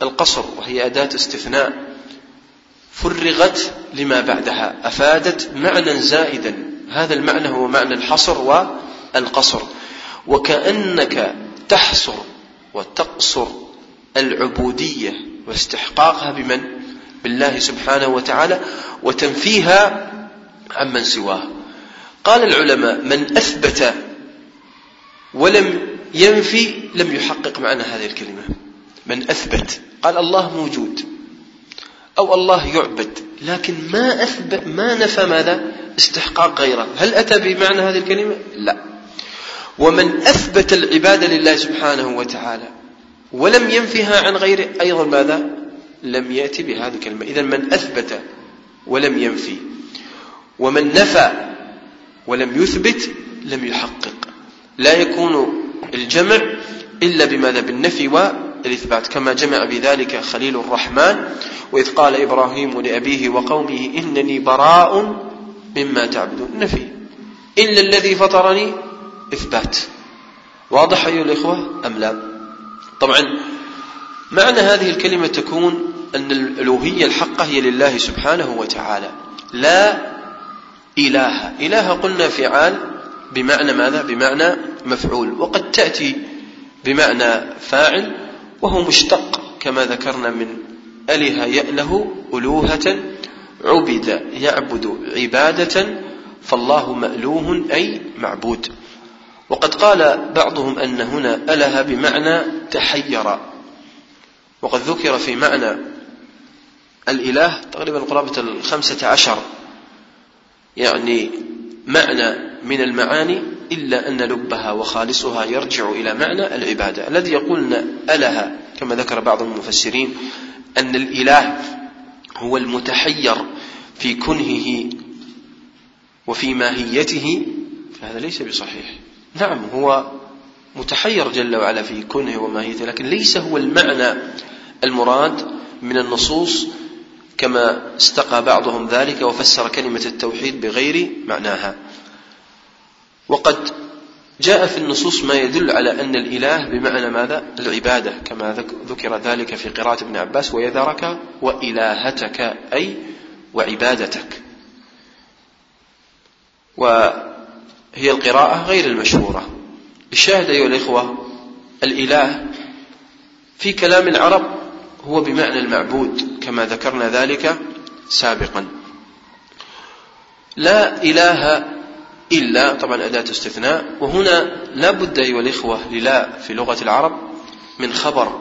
القصر وهي أداة استثناء. فرغت لما بعدها أفادت معنى زائدا. هذا المعنى هو معنى الحصر والقصر. وكأنك تحصر وتقصر العبودية واستحقاقها بمن؟ بالله سبحانه وتعالى وتنفيها عمن سواه. قال العلماء من أثبت ولم ينفي لم يحقق معنى هذه الكلمة. من أثبت. قال الله موجود. أو الله يعبد. لكن ما أثبت ما نفى ماذا؟ استحقاق غيره. هل أتى بمعنى هذه الكلمة؟ لا. ومن أثبت العبادة لله سبحانه وتعالى ولم ينفها عن غيره أيضا ماذا؟ لم يأتي بهذه الكلمة. إذا من أثبت ولم ينفي. ومن نفى ولم يثبت لم يحقق. لا يكون الجمع إلا بماذا؟ بالنفي والإثبات. كما جمع بذلك خليل الرحمن وإذ قال إبراهيم لأبيه وقومه إنني براء مما تعبدون. نفي. إلا الذي فطرني إثبات. واضح أيها الإخوة أم لا؟ طبعا معنى هذه الكلمة تكون أن الألوهية الحقة هي لله سبحانه وتعالى لا إله إله قلنا فعال بمعنى ماذا؟ بمعنى مفعول. وقد تأتي بمعنى فاعل وهو مشتق كما ذكرنا من أله يأله ألوهة عبد يعبد عبادة فالله مألوه أي معبود. وقد قال بعضهم أن هنا أله بمعنى تحير. وقد ذكر في معنى الإله تقريبا قرابة الخمسة عشر. يعني معنى من المعاني إلا أن لبها وخالصها يرجع إلى معنى العبادة. الذي يقولنا أله كما ذكر بعض المفسرين أن الإله هو المتحير في كنهه وفي ماهيته فهذا ليس بصحيح. نعم هو متحير جل وعلا في كنهه وماهيته لكن ليس هو المعنى المراد من النصوص كما استقى بعضهم ذلك وفسر كلمة التوحيد بغير معناها. وقد جاء في النصوص ما يدل على أن الإله بمعنى ماذا؟ العبادة كما ذكر ذلك في قراءة ابن عباس ويذرك وإلهتك أي وعبادتك. وهي القراءة غير المشهورة. الشاهد أيها الإخوة الإله في كلام العرب هو بمعنى المعبود كما ذكرنا ذلك سابقا. لا إله إلا طبعا أداة استثناء وهنا لا بد أيها الإخوة للا في لغة العرب من خبر.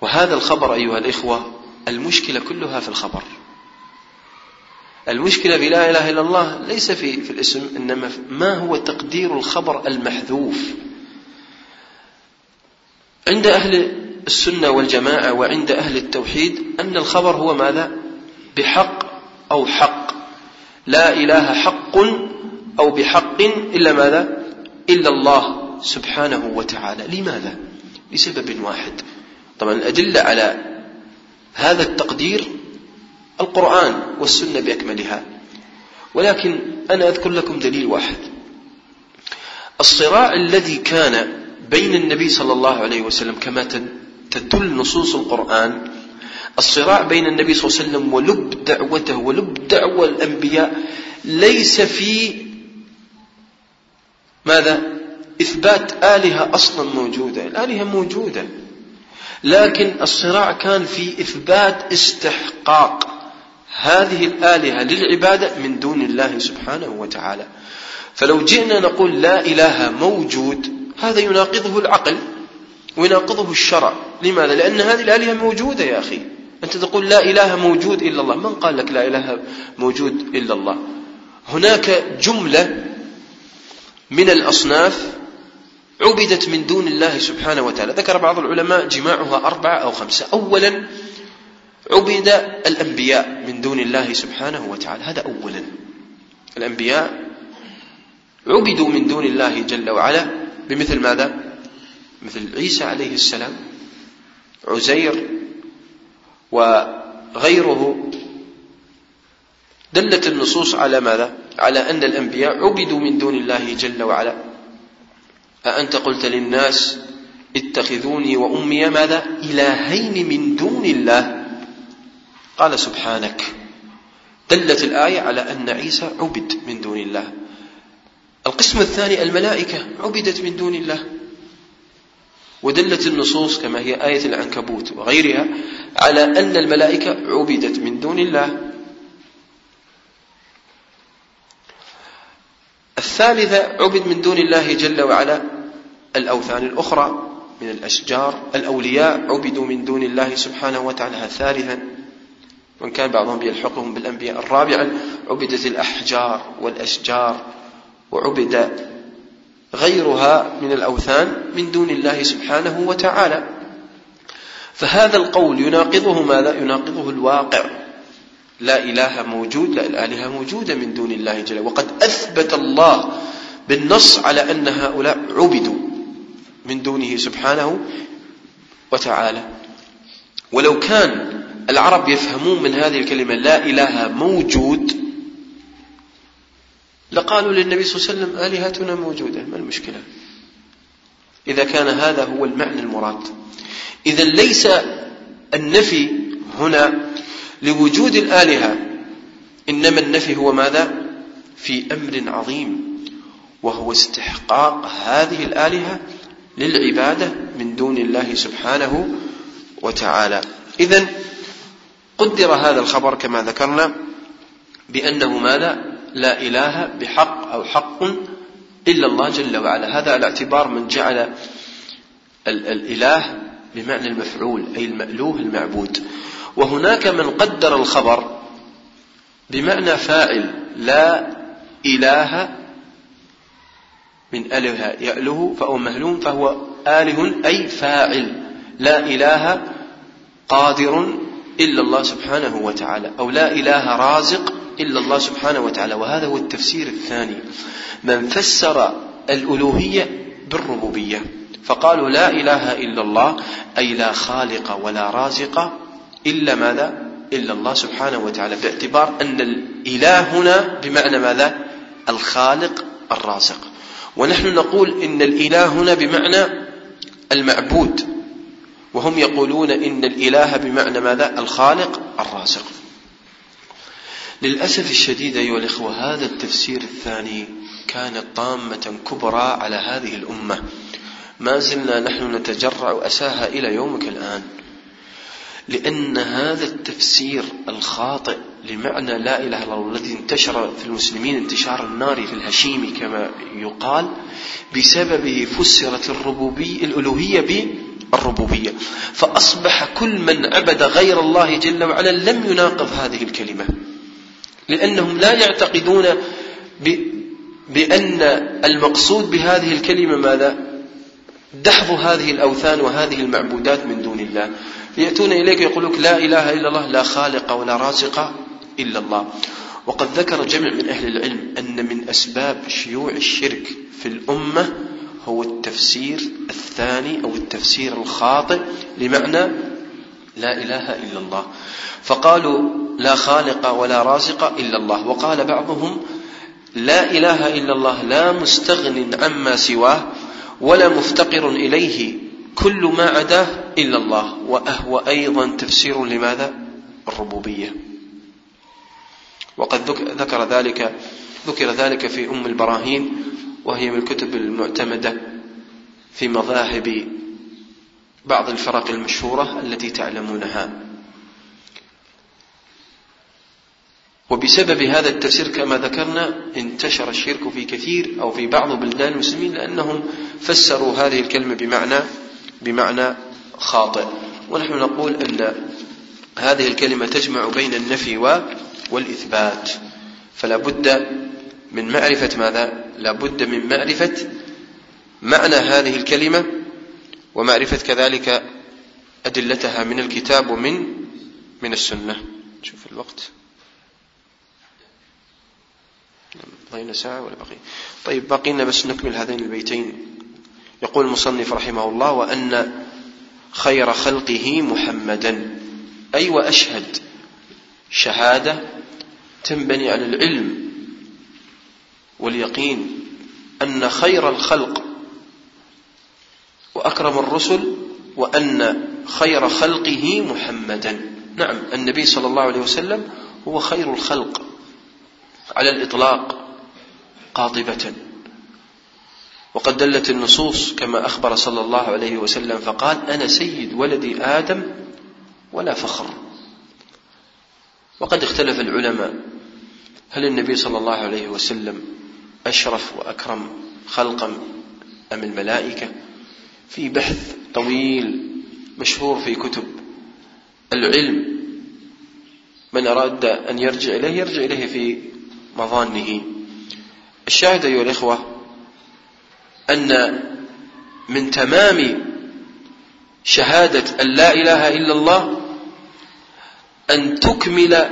وهذا الخبر أيها الإخوة المشكلة كلها في الخبر. المشكلة بلا إله إلا الله ليس في, في الاسم إنما ما هو تقدير الخبر المحذوف. عند أهل السنة والجماعة وعند أهل التوحيد أن الخبر هو ماذا؟ بحق أو حق لا إله حق أو بحق إلا ماذا؟ إلا الله سبحانه وتعالى لماذا؟ لسبب واحد طبعا الأدلة على هذا التقدير القرآن والسنة بأكملها ولكن أنا أذكر لكم دليل واحد الصراع الذي كان بين النبي صلى الله عليه وسلم كما تدل نصوص القرآن الصراع بين النبي صلى الله عليه وسلم ولب دعوته ولب دعوة الأنبياء ليس في ماذا؟ إثبات آلهة أصلا موجودة الآلهة موجودة لكن الصراع كان في إثبات استحقاق هذه الآلهة للعبادة من دون الله سبحانه وتعالى فلو جئنا نقول لا إله موجود هذا يناقضه العقل ويناقضه الشرع. لماذا؟ لأن هذه الآلهة موجودة يا أخي. أنت تقول لا إله موجود إلا الله. من قال لك لا إله موجود إلا الله؟ هناك جملة من الأصناف عبدت من دون الله سبحانه وتعالى. ذكر بعض العلماء جماعها أربعة أو خمسة. أولا عبد الأنبياء من دون الله سبحانه وتعالى. هذا أولا. الأنبياء عبدوا من دون الله جل وعلا. بمثل ماذا؟ مثل عيسى عليه السلام عزير وغيره دلت النصوص على ماذا؟ على أن الأنبياء عبدوا من دون الله جل وعلا. أأنت قلت للناس اتخذوني وأمي ماذا؟ إلهين من دون الله. قال سبحانك. دلت الآية على أن عيسى عبد من دون الله. القسم الثاني الملائكة عبدت من دون الله. ودلت النصوص كما هي آية العنكبوت وغيرها على أن الملائكة عبدت من دون الله. الثالثة عبد من دون الله جل وعلا. الأوثان الأخرى من الأشجار. الأولياء عبدوا من دون الله سبحانه وتعالى. ثالثا وإن كان بعضهم يلحقهم بالأنبياء الرابعا عبدت الأحجار والأشجار وعبد غيرها من الأوثان من دون الله سبحانه وتعالى. فهذا القول يناقضه ماذا؟ يناقضه الواقع. لا إله موجود لا الآلهة موجودة من دون الله جل وقد أثبت الله بالنص على أن هؤلاء عبدوا من دونه سبحانه وتعالى. ولو كان العرب يفهمون من هذه الكلمة لا إله موجود لقالوا للنبي صلى الله عليه وسلم آلهتنا موجودة ما المشكلة إذا كان هذا هو المعنى المراد إذا ليس النفي هنا لوجود الآلهة إنما النفي هو ماذا؟ في أمر عظيم وهو استحقاق هذه الآلهة للعبادة من دون الله سبحانه وتعالى إذا قدر هذا الخبر كما ذكرنا بأنه ماذا؟ لا إله بحق أو حق إلا الله جل وعلا. هذا على اعتبار من جعل الإله بمعنى المفعول أي المألوه المعبود. وهناك من قدر الخبر بمعنى فاعل لا إله من أله يأله فهو مهلوم فهو آله أي فاعل. لا إله قادر إلا الله سبحانه وتعالى أو لا إله رازق إلا الله سبحانه وتعالى. وهذا هو التفسير الثاني. من فسر الألوهية بالربوبية. فقالوا لا إله إلا الله أي لا خالق ولا رازق إلا ماذا؟ إلا الله سبحانه وتعالى. باعتبار أن الإله هنا بمعنى ماذا؟ الخالق الرازق. ونحن نقول إن الإله هنا بمعنى المعبود. وهم يقولون إن الإله بمعنى ماذا؟ الخالق الرازق. للأسف الشديد أيها الإخوة هذا التفسير الثاني كانت طامة كبرى على هذه الأمة. ما زلنا نحن نتجرع أساها إلى يومك الآن. لأن هذا التفسير الخاطئ لمعنى لا إله إلا الله الذي انتشر في المسلمين انتشار النار في الهشيم كما يقال بسببه فسرت الربوبية الألوهية بالربوبية. فأصبح كل من عبد غير الله جل وعلا لم يناقض هذه الكلمة. لأنهم لا يعتقدون بأن المقصود بهذه الكلمة ماذا؟ دحض هذه الأوثان وهذه المعبودات من دون الله يأتون إليك يقولون لا إله إلا الله لا خالق ولا رازق إلا الله وقد ذكر جمع من أهل العلم أن من أسباب شيوع الشرك في الأمة هو التفسير الثاني أو التفسير الخاطئ لمعنى لا إله إلا الله. فقالوا لا خالق ولا رازق إلا الله. وقال بعضهم لا إله إلا الله لا مستغن عما سواه ولا مفتقر إليه كل ما عداه إلا الله. وأهو أيضا تفسير لماذا؟ الربوبية. وقد ذكر ذلك ذكر ذلك في أم البراهين وهي من الكتب المعتمدة في مذاهب بعض الفرق المشهورة التي تعلمونها. وبسبب هذا التفسير كما ذكرنا انتشر الشرك في كثير أو في بعض بلدان المسلمين لأنهم فسروا هذه الكلمة بمعنى بمعنى خاطئ. ونحن نقول أن هذه الكلمة تجمع بين النفي والإثبات. فلا بد من معرفة ماذا؟ لا بد من معرفة معنى هذه الكلمة ومعرفة كذلك أدلتها من الكتاب ومن من السنة. شوف الوقت. بقينا ساعة ولا بقي؟ طيب بقينا بس نكمل هذين البيتين. يقول المصنف رحمه الله وأن خير خلقه محمدا. أي وأشهد شهادة تنبني على العلم واليقين أن خير الخلق وأكرم الرسل وأن خير خلقه محمدا. نعم النبي صلى الله عليه وسلم هو خير الخلق على الإطلاق قاطبة. وقد دلت النصوص كما أخبر صلى الله عليه وسلم فقال أنا سيد ولد آدم ولا فخر. وقد اختلف العلماء هل النبي صلى الله عليه وسلم أشرف وأكرم خلقا أم الملائكة؟ في بحث طويل مشهور في كتب العلم. من أراد أن يرجع إليه يرجع إليه في مظانه. الشاهد أيها الإخوة أن من تمام شهادة أن لا إله إلا الله أن تكمل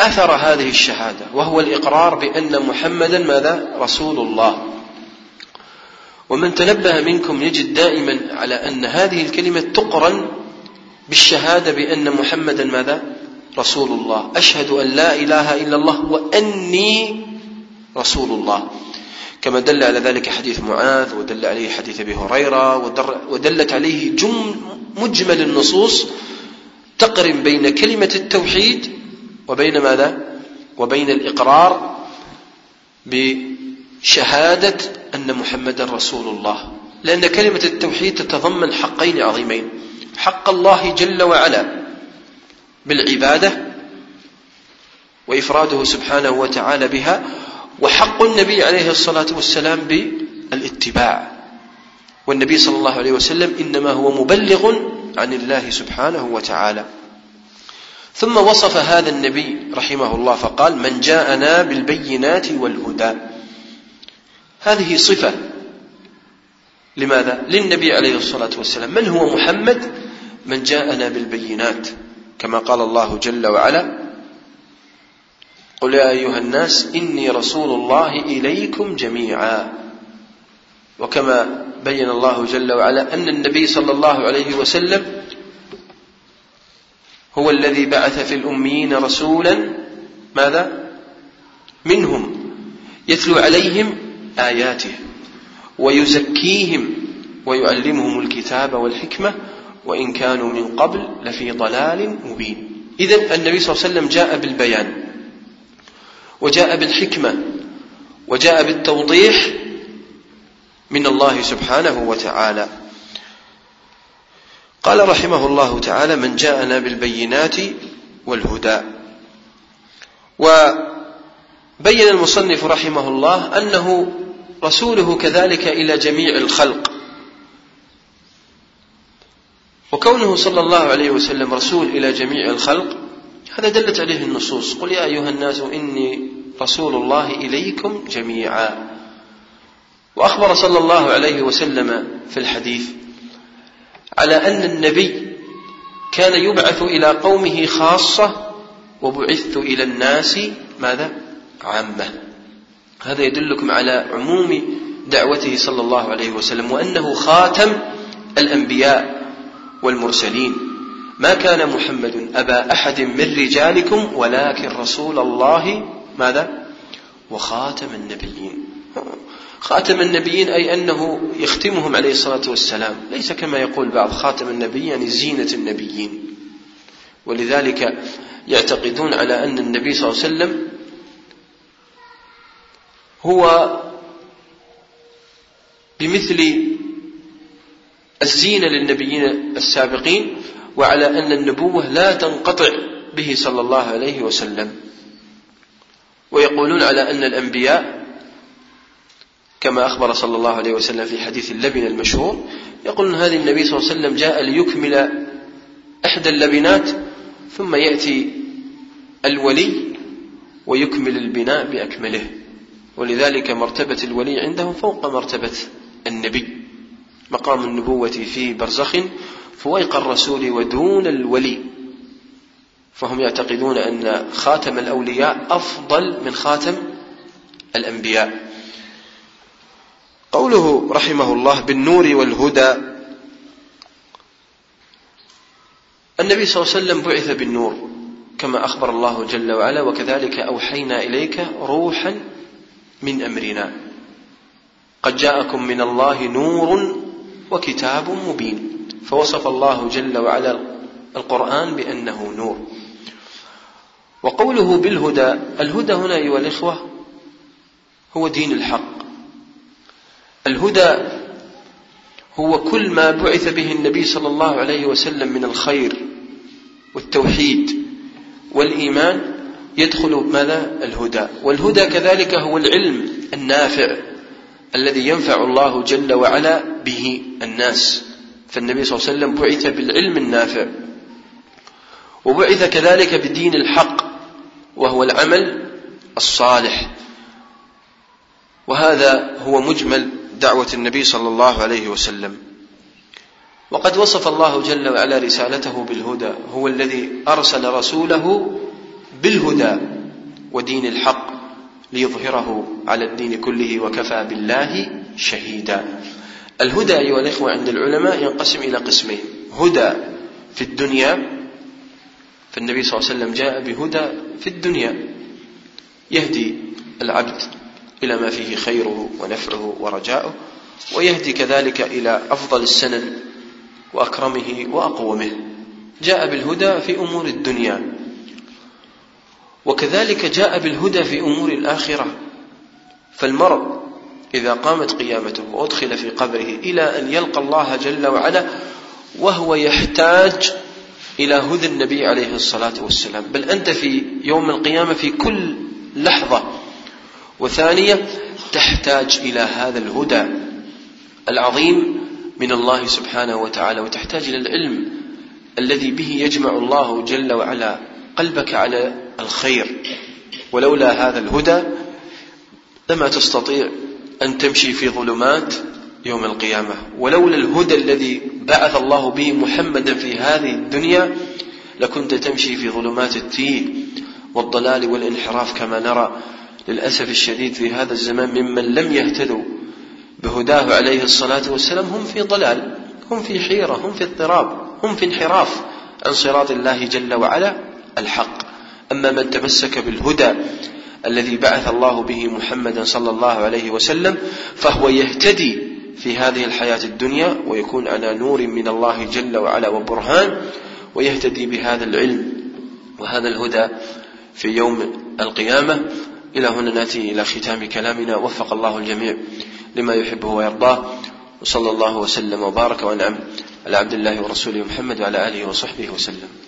أثر هذه الشهادة وهو الإقرار بأن محمدا ماذا؟ رسول الله. ومن تنبه منكم يجد دائما على أن هذه الكلمة تقرن بالشهادة بأن محمدا ماذا؟ رسول الله أشهد أن لا إله إلا الله وأني رسول الله كما دل على ذلك حديث معاذ ودل عليه حديث أبي هريرة ودلت عليه جم مجمل النصوص تقرن بين كلمة التوحيد وبين ماذا؟ وبين الإقرار بشهاده أن محمدا رسول الله. لأن كلمة التوحيد تتضمن حقين عظيمين. حق الله جل وعلا بالعبادة وإفراده سبحانه وتعالى بها وحق النبي عليه الصلاة والسلام بالاتباع. والنبي صلى الله عليه وسلم إنما هو مبلغ عن الله سبحانه وتعالى. ثم وصف هذا النبي رحمه الله فقال من جاءنا بالبينات والهدى هذه صفة لماذا؟ للنبي عليه الصلاة والسلام من هو محمد؟ من جاءنا بالبينات كما قال الله جل وعلا قل يا أيها الناس إني رسول الله إليكم جميعا وكما بين الله جل وعلا أن النبي صلى الله عليه وسلم هو الذي بعث في الأميين رسولا ماذا؟ منهم يتلو عليهم آياته ويزكيهم ويعلمهم الكتاب والحكمة وإن كانوا من قبل لفي ضلال مبين. إذا النبي صلى الله عليه وسلم جاء بالبيان وجاء بالحكمة وجاء بالتوضيح من الله سبحانه وتعالى. قال رحمه الله تعالى من جاءنا بالبينات والهدى وبين المصنف رحمه الله أنه رسوله كذلك إلى جميع الخلق. وكونه صلى الله عليه وسلم رسول إلى جميع الخلق هذا دلت عليه النصوص. قل يا أيها الناس إني رسول الله إليكم جميعا. وأخبر صلى الله عليه وسلم في الحديث على أن النبي كان يبعث إلى قومه خاصة وبعثت إلى الناس ماذا؟ عامة. هذا يدلكم على عموم دعوته صلى الله عليه وسلم وأنه خاتم الأنبياء والمرسلين. ما كان محمد أبا أحد من رجالكم ولكن رسول الله ماذا؟ وخاتم النبيين. خاتم النبيين أي أنه يختمهم عليه الصلاة والسلام. ليس كما يقول بعض خاتم النبي يعني زينة النبيين. ولذلك يعتقدون على أن النبي صلى الله عليه وسلم هو بمثل الزينة للنبيين السابقين وعلى أن النبوة لا تنقطع به صلى الله عليه وسلم. ويقولون على أن الأنبياء كما أخبر صلى الله عليه وسلم في حديث اللبن المشهور يقولون هذه النبي صلى الله عليه وسلم جاء ليكمل إحدى اللبنات ثم يأتي الولي ويكمل البناء بأكمله. ولذلك مرتبة الولي عندهم فوق مرتبة النبي. مقام النبوة في برزخ فويق الرسول ودون الولي. فهم يعتقدون أن خاتم الأولياء أفضل من خاتم الأنبياء. قوله رحمه الله بالنور والهدى النبي صلى الله عليه وسلم بعث بالنور كما أخبر الله جل وعلا وكذلك أوحينا إليك روحا من أمرنا. قد جاءكم من الله نور وكتاب مبين. فوصف الله جل وعلا القرآن بأنه نور. وقوله بالهدى الهدى هنا أيها الإخوة هو دين الحق. الهدى هو كل ما بعث به النبي صلى الله عليه وسلم من الخير والتوحيد والإيمان يدخل ماذا؟ الهدى. والهدى كذلك هو العلم النافع الذي ينفع الله جل وعلا به الناس. فالنبي صلى الله عليه وسلم بعث بالعلم النافع وبعث كذلك بدين الحق وهو العمل الصالح. وهذا هو مجمل دعوة النبي صلى الله عليه وسلم. وقد وصف الله جل وعلا رسالته بالهدى هو الذي أرسل رسوله بالهدى ودين الحق ليظهره على الدين كله وكفى بالله شهيدا. الهدى أيها الإخوة عند العلماء ينقسم إلى قسمين. هدى في الدنيا فالنبي صلى الله عليه وسلم جاء بهدى في الدنيا. يهدي العبد إلى ما فيه خيره ونفعه ورجاؤه ويهدي كذلك إلى أفضل السنن وأكرمه وأقومه. جاء بالهدى في أمور الدنيا. وكذلك جاء بالهدى في أمور الآخرة. فالمرء إذا قامت قيامته وأدخل في قبره إلى أن يلقى الله جل وعلا وهو يحتاج إلى هدى النبي عليه الصلاة والسلام. بل أنت في يوم القيامة في كل لحظة. وثانية تحتاج إلى هذا الهدى العظيم من الله سبحانه وتعالى وتحتاج إلى العلم الذي به يجمع الله جل وعلا قلبك على الخير. ولولا هذا الهدى لما تستطيع أن تمشي في ظلمات يوم القيامة. ولولا الهدى الذي بعث الله به محمدا في هذه الدنيا لكنت تمشي في ظلمات التيه والضلال والانحراف كما نرى للأسف الشديد في هذا الزمان ممن لم يهتدوا بهداه عليه الصلاة والسلام. هم في ضلال هم في حيرة هم في اضطراب هم في انحراف عن صراط الله جل وعلا. الحق. أما من تمسك بالهدى الذي بعث الله به محمدا صلى الله عليه وسلم فهو يهتدي في هذه الحياة الدنيا ويكون على نور من الله جل وعلا وبرهان ويهتدي بهذا العلم وهذا الهدى في يوم القيامة. إلى هنا نأتي إلى ختام كلامنا. وفق الله الجميع لما يحبه ويرضاه. وصلى الله وسلم وبارك وأنعم على عبد الله ورسوله محمد وعلى آله وصحبه وسلم.